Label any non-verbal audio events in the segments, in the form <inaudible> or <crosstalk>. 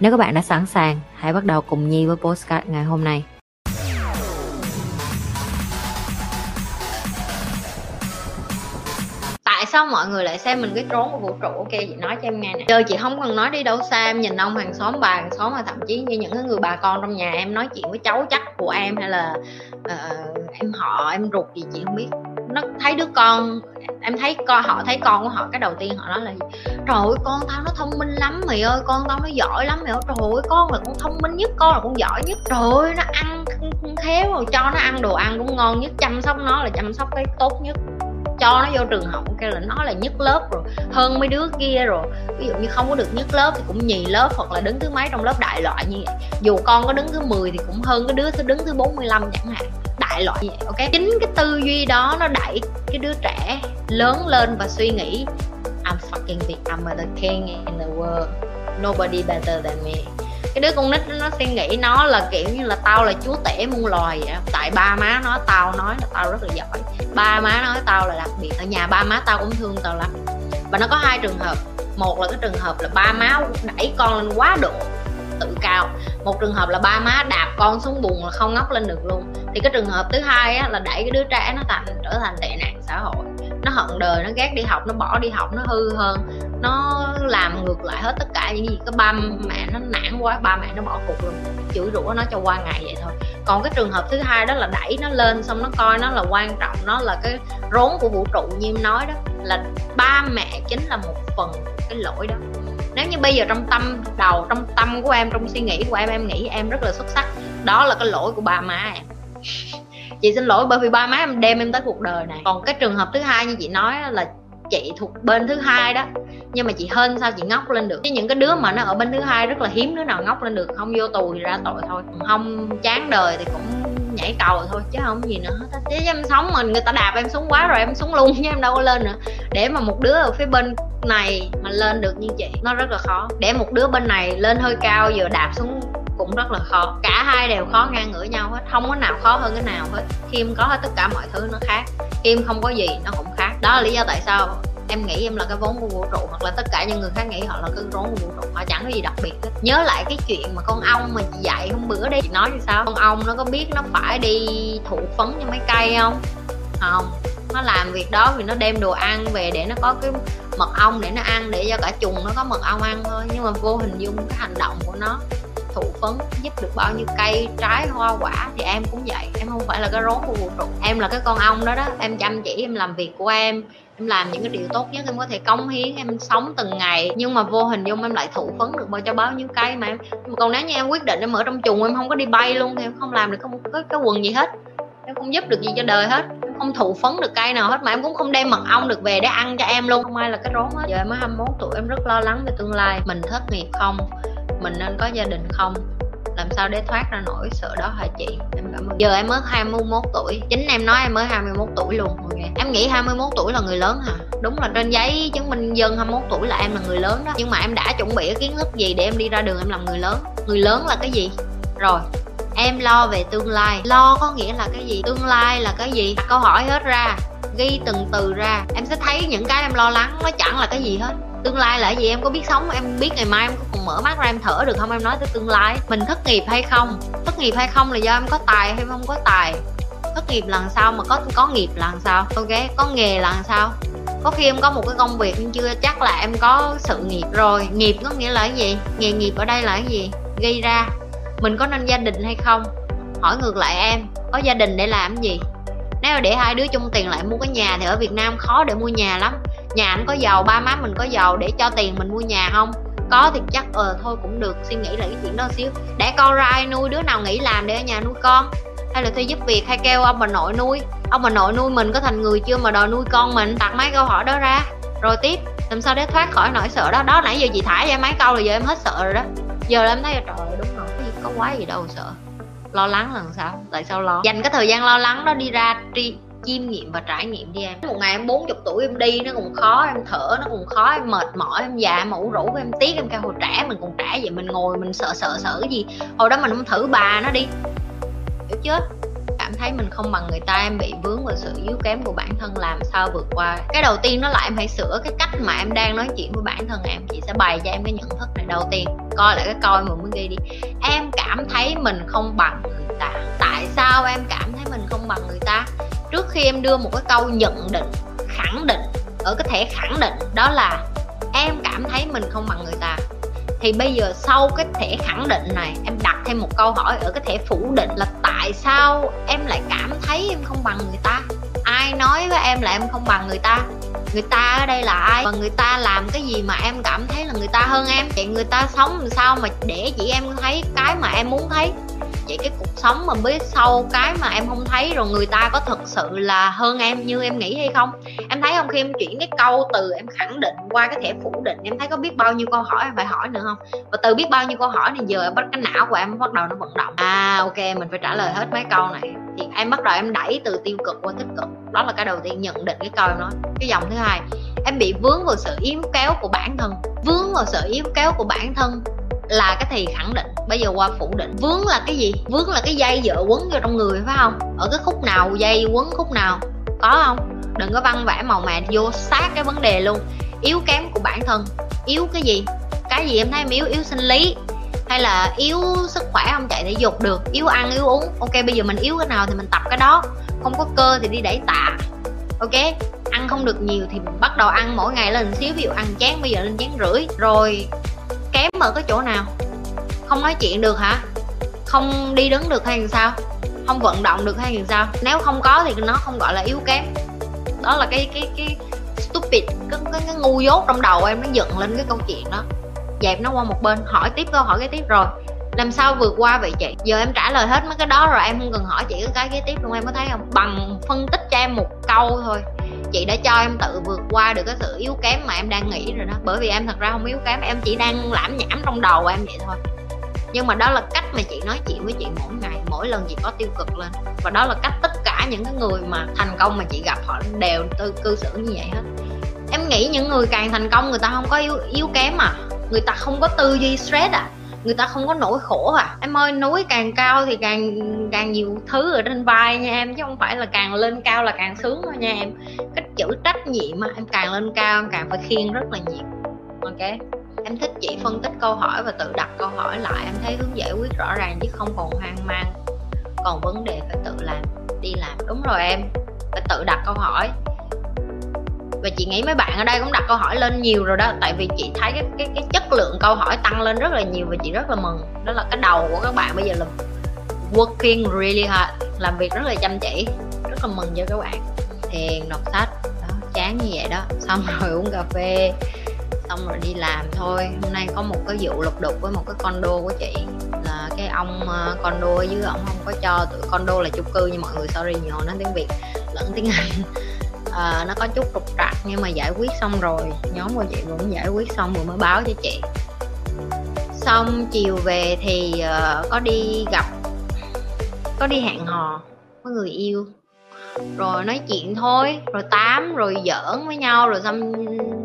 Nếu các bạn đã sẵn sàng, hãy bắt đầu cùng Nhi với postcard ngày hôm nay. tại sao mọi người lại xem mình cái trốn của vũ trụ? Ok chị nói cho em nghe nè. Giờ chị không cần nói đi đâu xa em nhìn ông hàng xóm bà hàng xóm mà thậm chí như những cái người bà con trong nhà em nói chuyện với cháu chắc của em hay là uh, em họ em ruột gì chị không biết nó thấy đứa con, em thấy con họ thấy con của họ, cái đầu tiên họ nói là gì trời ơi, con tao nó thông minh lắm mày ơi, con tao nó giỏi lắm mày ơi. Trời ơi, con là con thông minh nhất, con là con giỏi nhất. Trời ơi, nó ăn khéo rồi cho, nó ăn đồ ăn cũng ngon nhất, chăm sóc nó là chăm sóc cái tốt nhất. Cho nó vô trường học kêu là nó là nhất lớp rồi, hơn mấy đứa kia rồi. Ví dụ như không có được nhất lớp thì cũng nhì lớp hoặc là đứng thứ mấy trong lớp đại loại như vậy. Dù con có đứng thứ 10 thì cũng hơn cái đứa đứng thứ 45 chẳng hạn đại loại vậy ok? Chính cái tư duy đó nó đẩy cái đứa trẻ lớn lên và suy nghĩ, I'm fucking big I'm the king in the world. Nobody better than me. Cái đứa con nít nó suy nghĩ nó là kiểu như là tao là chúa tể muôn loài vậy tại ba má nó, tao nói là tao rất là giỏi. Ba má nói tao là đặc biệt, ở nhà ba má tao cũng thương tao lắm. Và nó có hai trường hợp, một là cái trường hợp là ba má đẩy con lên quá độ tự cao một trường hợp là ba má đạp con xuống bùn là không ngóc lên được luôn. Thì cái trường hợp thứ hai á, là đẩy cái đứa trẻ nó thành trở thành tệ nạn xã hội. Nó hận đời nó ghét đi học nó bỏ đi học nó hư hơn. Nó làm ngược lại hết tất cả những gì cái ba mẹ nó nản quá ba mẹ nó bỏ cuộc luôn. Chửi rủa nó cho qua ngày vậy thôi. Còn cái trường hợp thứ hai đó là đẩy nó lên xong nó coi nó là quan trọng nó là cái rốn của vũ trụ như em nói đó là ba mẹ chính là một phần cái lỗi đó nếu như bây giờ trong tâm đầu, trong tâm của em, trong suy nghĩ của em em nghĩ em rất là xuất sắc. Đó là cái lỗi của ba má em. Chị xin lỗi bởi vì ba má em đem em tới cuộc đời này. Còn cái trường hợp thứ hai như chị nói là chị thuộc bên thứ hai đó. Nhưng mà chị hên sao chị ngóc lên được? Chứ những cái đứa mà nó ở bên thứ hai rất là hiếm đứa nào ngóc lên được. Không vô tù thì ra tội thôi. Không chán đời thì cũng nhảy cầu thôi, chứ không gì nữa hết chứ em sống mà người ta đạp em xuống quá rồi em xuống luôn, chứ em đâu có lên nữa. Để mà một đứa ở phía bên này mà lên được như chị nó rất là khó. Để một đứa bên này lên hơi cao vừa đạp xuống cũng rất là khó. Cả hai đều khó ngang ngửa nhau hết, không có nào khó hơn cái nào hết. Khi em có hết tất cả mọi thứ nó khác khi em không có gì nó cũng khác. Đó là lý do tại sao em nghĩ em là cái vốn của vũ trụ hoặc là tất cả những người khác nghĩ họ là cái vốn của vũ trụ. Họ chẳng có gì đặc biệt hết. Nhớ lại cái chuyện mà con ong mà chị dạy hôm bữa đi, chị nói như sao? Con ong nó có biết nó phải đi thụ phấn cho mấy cây không? Không. Nó làm việc đó vì nó đem đồ ăn về để nó có cái mật ong để nó ăn để cho cả trùng nó có mật ong ăn thôi. Nhưng mà vô hình dung cái hành động của nó thụ phấn giúp được bao nhiêu cây trái hoa quả thì em cũng vậy. Em không phải là cái rốn của vũ trụ. Em là cái con ong đó đó. Em chăm chỉ em làm việc của em em làm những cái điều tốt nhất em có thể cống hiến em sống từng ngày. Nhưng mà vô hình dung em lại thụ phấn được bao cho bao nhiêu cây mà em mà còn nếu như em quyết định em ở trong chuồng em không có đi bay luôn thì em không làm được cái, cái, cái quần gì hết. Em không giúp được gì cho đời hết không thụ phấn được cây nào hết mà em cũng không đem mật ong được về để ăn cho em luôn. Không ai là cái rốn hết. Giờ em mới 21 tuổi em rất lo lắng về tương lai. Mình thất nghiệp không? Mình nên có gia đình không? Làm sao để thoát ra nỗi sợ đó hả chị? Em cảm ơn. Giờ em mới 21 tuổi. Chính em nói em mới 21 tuổi luôn okay. em nghĩ 21 tuổi là người lớn hả? Đúng là trên giấy chứng minh dân 21 tuổi là em là người lớn đó. Nhưng mà em đã chuẩn bị kiến thức gì để em đi ra đường em làm người lớn? Người lớn là cái gì? Rồi em lo về tương lai. Lo có nghĩa là cái gì? Tương lai là cái gì? Câu hỏi hết ra, ghi từng từ ra. Em sẽ thấy những cái em lo lắng, nó chẳng là cái gì hết. Tương lai là gì? Em có biết sống, em biết ngày mai em có còn mở mắt ra em thở được không? Em nói tới tương lai. Mình thất nghiệp hay không? Thất nghiệp hay không là do em có tài hay không có tài? Thất nghiệp lần sao mà có có nghiệp là sao? Ok, có nghề lần sao? Có khi em có một cái công việc nhưng chưa chắc là em có sự nghiệp rồi. Nghiệp có nghĩa là cái gì? Nghề nghiệp ở đây là cái gì? Gây ra mình có nên gia đình hay không? Hỏi ngược lại em có gia đình để làm gì? Nếu để hai đứa chung tiền lại mua cái nhà thì ở việt nam khó để mua nhà lắm. Nhà anh có giàu ba má mình có giàu để cho tiền mình mua nhà không? Có thì chắc ờ thôi cũng được suy nghĩ lại cái chuyện đó xíu. Để con ra ai nuôi đứa nào nghĩ làm để ở nhà nuôi con? Hay là thuê giúp việc hay kêu ông bà nội nuôi? Ông bà nội nuôi mình có thành người chưa mà đòi nuôi con mình? Đặt mấy câu hỏi đó ra. Rồi tiếp làm sao để thoát khỏi nỗi sợ đó? Đó nãy giờ chị thả ra mấy câu là giờ em hết sợ rồi đó. Giờ em thấy trời ơi, đúng có quá gì đâu, sợ. Lo lắng lần sao tại sao lo? Dành cái thời gian lo lắng đó đi ra tri, chiêm nghiệm và trải nghiệm đi em. Một ngày em 40 tuổi em đi, nó còn khó, em thở, nó còn khó, em mệt mỏi, em già, em ủ rũ, em tiếc, em kêu hồi trẻ mình còn trẻ vậy, mình ngồi mình sợ sợ sợ cái gì. Hồi đó mình không thử bà nó đi. Hiểu chưa? Cảm thấy mình không bằng người ta, em bị vướng vào sự yếu kém của bản thân làm sao vượt qua. Cái đầu tiên đó là em hãy sửa cái cách mà em đang nói chuyện với bản thân em, chị sẽ bày cho em cái nhận thức này đầu tiên, coi lại cái coi mà mới ghi đi. Em cảm thấy mình không bằng người ta. Tại sao em cảm thấy mình không bằng người ta? Trước khi em đưa một cái câu nhận định, khẳng định, ở cái thể khẳng định, đó là em cảm thấy mình không bằng người ta thì bây giờ sau cái thể khẳng định này, em đặt thêm một câu hỏi ở cái thể phủ định là tại sao em lại cảm thấy em không bằng người ta? Ai nói với em là em không bằng người ta? Người ta ở đây là ai? Và người ta làm cái gì mà em cảm thấy là người ta hơn em? Vậy người ta sống làm sao mà để chị em thấy cái mà em muốn thấy? Vậy cái cuộc sống mà biết sau cái mà em không thấy, rồi người ta có thật sự là hơn em như em nghĩ hay không? Thấy không? Khi em chuyển cái câu từ em khẳng định qua cái thẻ phủ định, em thấy có biết bao nhiêu câu hỏi em phải hỏi nữa không? Và từ biết bao nhiêu câu hỏi thì giờ bắt cái não của em bắt đầu nó vận động. À ok, mình phải trả lời hết mấy câu này. Thì em bắt đầu em đẩy từ tiêu cực qua tích cực. Đó là cái đầu tiên, nhận định cái câu em nói cái dòng thứ hai, em bị vướng vào sự yếu kéo của bản thân. Vướng vào sự yếu kéo của bản thân là cái thì khẳng định. Bây giờ qua phủ định, vướng là cái gì? Vướng là cái dây dợ quấn vô trong người, phải không? Ở cái khúc nào dây quấn khúc nào? Có không? Đừng có văn vẽ màu mè vô sát cái vấn đề luôn. Yếu kém của bản thân. Yếu cái gì? Cái gì em thấy em yếu? Yếu sinh lý. Hay là yếu sức khỏe không? Chạy thể dục được. Yếu ăn, yếu uống. Ok, bây giờ mình yếu cái nào thì mình tập cái đó. Không có cơ thì đi đẩy tạ. Ok? Ăn không được nhiều thì mình bắt đầu ăn mỗi ngày lên xíu. Ví dụ ăn chén, bây giờ lên chén rưỡi. Rồi, kém ở cái chỗ nào? Không nói chuyện được hả? Không đi đứng được hay sao? Không vận động được hay sao? Nếu không có thì nó không gọi là yếu kém. Đó là cái cái cái stupid cái, cái, cái ngu dốt trong đầu em nó dựng lên cái câu chuyện đó. Dẹp nó qua một bên hỏi tiếp câu hỏi cái tiếp rồi. Làm sao vượt qua vậy chị? Giờ em trả lời hết mấy cái đó rồi em không cần hỏi chị cái cái kế tiếp luôn em có thấy không? Bằng phân tích cho em một câu thôi. Chị đã cho em tự vượt qua được cái sự yếu kém mà em đang nghĩ rồi đó. Bởi vì em thật ra không yếu kém em chỉ đang lãm nhảm trong đầu em vậy thôi nhưng mà đó là cách mà chị nói chuyện với chị mỗi ngày, mỗi lần chị có tiêu cực lên. Và đó là cách tất cả những cái người mà thành công mà chị gặp họ đều tư, cư xử như vậy hết. Em nghĩ những người càng thành công người ta không có yếu yếu kém à. Người ta không có tư duy stress à. Người ta không có nỗi khổ à. Em ơi, núi càng cao thì càng càng nhiều thứ ở trên vai nha em, chứ không phải là càng lên cao là càng sướng thôi nha em. Cái chữ trách nhiệm mà em càng lên cao em càng phải khiêng rất là nhiều. Ok? Em thích chị phân tích câu hỏi và tự đặt câu hỏi lại. Em thấy hướng giải quyết rõ ràng chứ không còn hoang mang. Còn vấn đề phải tự làm đi làm. Đúng rồi em phải tự đặt câu hỏi. Và chị nghĩ mấy bạn ở đây cũng đặt câu hỏi lên nhiều rồi đó tại vì chị thấy cái cái, cái chất lượng câu hỏi tăng lên rất là nhiều và chị rất là mừng. Đó là cái đầu của các bạn bây giờ là working really hard làm việc rất là chăm chỉ rất là mừng cho các bạn. Thiền đọc sách đó chán như vậy đó. Xong rồi uống cà phê xong rồi đi làm thôi. Hôm nay có một cái vụ lục đục với một cái condo của chị. Là cái ông ờ, condo ở dưới ông không có cho tụi condo là chung cư như mọi người sorry nhiều nói tiếng việt lẫn tiếng anh. À, <laughs> nó có chút trục trặc nhưng mà giải quyết xong rồi. Nhóm của chị cũng giải quyết xong rồi mới báo cho chị. Xong chiều về thì uh, có đi gặp có đi hẹn hò với người yêu. Rồi nói chuyện thôi rồi tám rồi giỡn với nhau rồi xong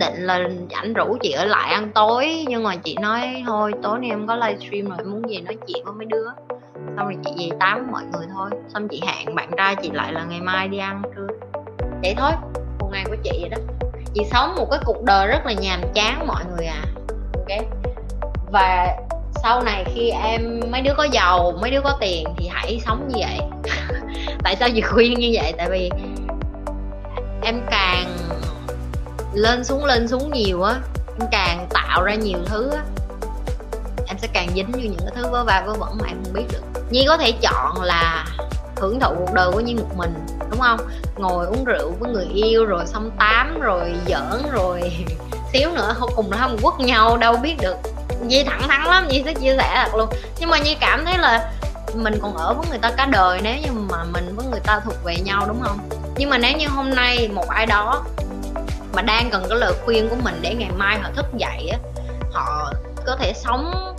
định là ảnh rủ chị ở lại ăn tối. Nhưng mà chị nói, thôi, tối nay em có livestream rồi, muốn gì nói chuyện với mấy đứa. Xong rồi chị về tám với mọi người thôi. Xong chị hẹn bạn trai chị lại là ngày mai đi ăn trưa. Vậy thôi một ngày của chị vậy đó. Chị sống một cái cuộc đời rất là nhàm chán, mọi người à. Ok? Và sau này khi em, mấy đứa có giàu, mấy đứa có tiền thì hãy sống như vậy. <laughs> Tại sao chị khuyên như vậy? Tại vì em càng lên xuống lên xuống nhiều á em càng tạo ra nhiều thứ á, em sẽ càng dính vô những cái thứ vớ va vớ vẩn mà em không biết được. Nhi có thể chọn là hưởng thụ cuộc đời của nhi một mình, đúng không? Ngồi uống rượu với người yêu, rồi xong tám, rồi giỡn, rồi <laughs> xíu nữa, không, cùng nó không quất nhau, đâu biết được. Nhi thẳng thắn lắm, Nhi sẽ chia sẻ thật luôn. Nhưng mà Nhi cảm thấy là mình còn ở với người ta cả đời nếu như mà mình với người ta thuộc về nhau, đúng không? Nhưng mà nếu như hôm nay một ai đó mà đang cần cái lời khuyên của mình để ngày mai họ thức dậy á họ có thể sống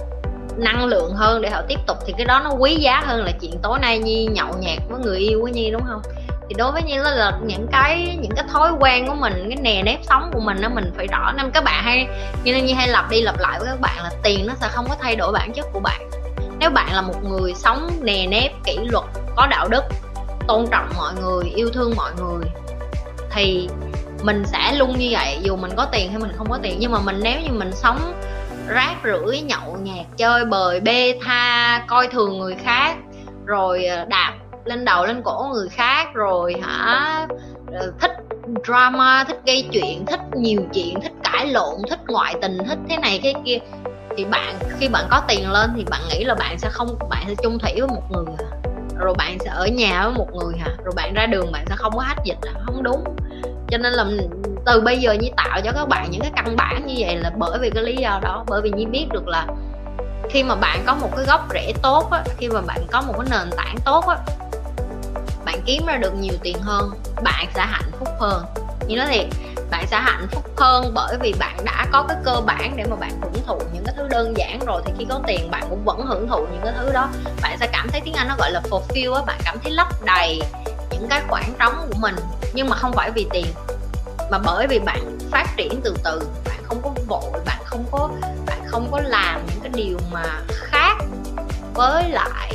năng lượng hơn để họ tiếp tục thì cái đó nó quý giá hơn là chuyện tối nay nhi nhậu nhạt với người yêu của nhi đúng không? Thì đối với nhi là, là những cái những cái thói quen của mình cái nè nếp sống của mình nó mình phải rõ nên các bạn hay như nên nhi hay lặp đi lặp lại với các bạn là tiền nó sẽ không có thay đổi bản chất của bạn. Nếu bạn là một người sống nè nếp kỷ luật có đạo đức tôn trọng mọi người yêu thương mọi người thì mình sẽ luôn như vậy, dù mình có tiền hay mình không có tiền. Nhưng mà mình, nếu như mình sống rác rưởi, nhậu nhạt chơi bời, bê tha, coi thường người khác, rồi ờ, đạp lên đầu lên cổ người khác, rồi hả ờ, thích drama, thích gây chuyện, thích nhiều chuyện, thích cãi lộn, thích ngoại tình, thích thế này thế kia, thì bạn, khi bạn có tiền lên thì bạn nghĩ là bạn sẽ không, bạn sẽ chung thủy với một người à. rồi bạn sẽ ở nhà với một người hả rồi bạn ra đường bạn sẽ không có hách dịch à. không đúng cho nên là từ bây giờ như tạo cho các bạn những cái căn bản như vậy là bởi vì cái lý do đó. Bởi vì như biết được là khi mà bạn có một cái gốc rễ tốt á, khi mà bạn có một cái nền tảng tốt á, bạn kiếm ra được nhiều tiền hơn, bạn sẽ hạnh phúc hơn. Như nói thiệt, bạn sẽ hạnh phúc hơn bởi vì bạn đã có cái cơ bản để mà bạn hưởng thụ những cái thứ đơn giản rồi. Thì khi có tiền, bạn cũng vẫn hưởng thụ những cái thứ đó. Bạn sẽ cảm thấy tiếng anh nó gọi là fulfill á, bạn cảm thấy lấp đầy những cái khoảng trống của mình nhưng mà không phải vì tiền mà bởi vì bạn phát triển từ từ bạn không có vội bạn không có bạn không có làm những cái điều mà khác với lại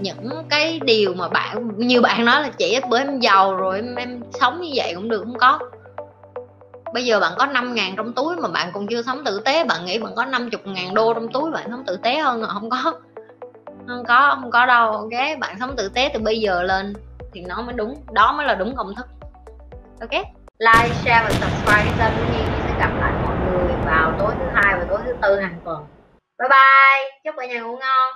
những cái điều mà bạn như bạn nói là chỉ bởi em giàu rồi em, em sống như vậy cũng được không có. Bây giờ bạn có 5 ngàn trong túi mà bạn còn chưa sống tử tế bạn nghĩ bạn có 50 ngàn đô trong túi bạn sống tử tế hơn à? không có. Không có không có đâu ok? Bạn sống tử tế từ bây giờ lên thì nó mới đúng, đó mới là đúng công thức. Ok? Like, share và subscribe cho kênh của Nhi sẽ gặp lại mọi người vào tối thứ hai và tối thứ tư hàng tuần. Bye bye! Chúc cả nhà ngủ ngon!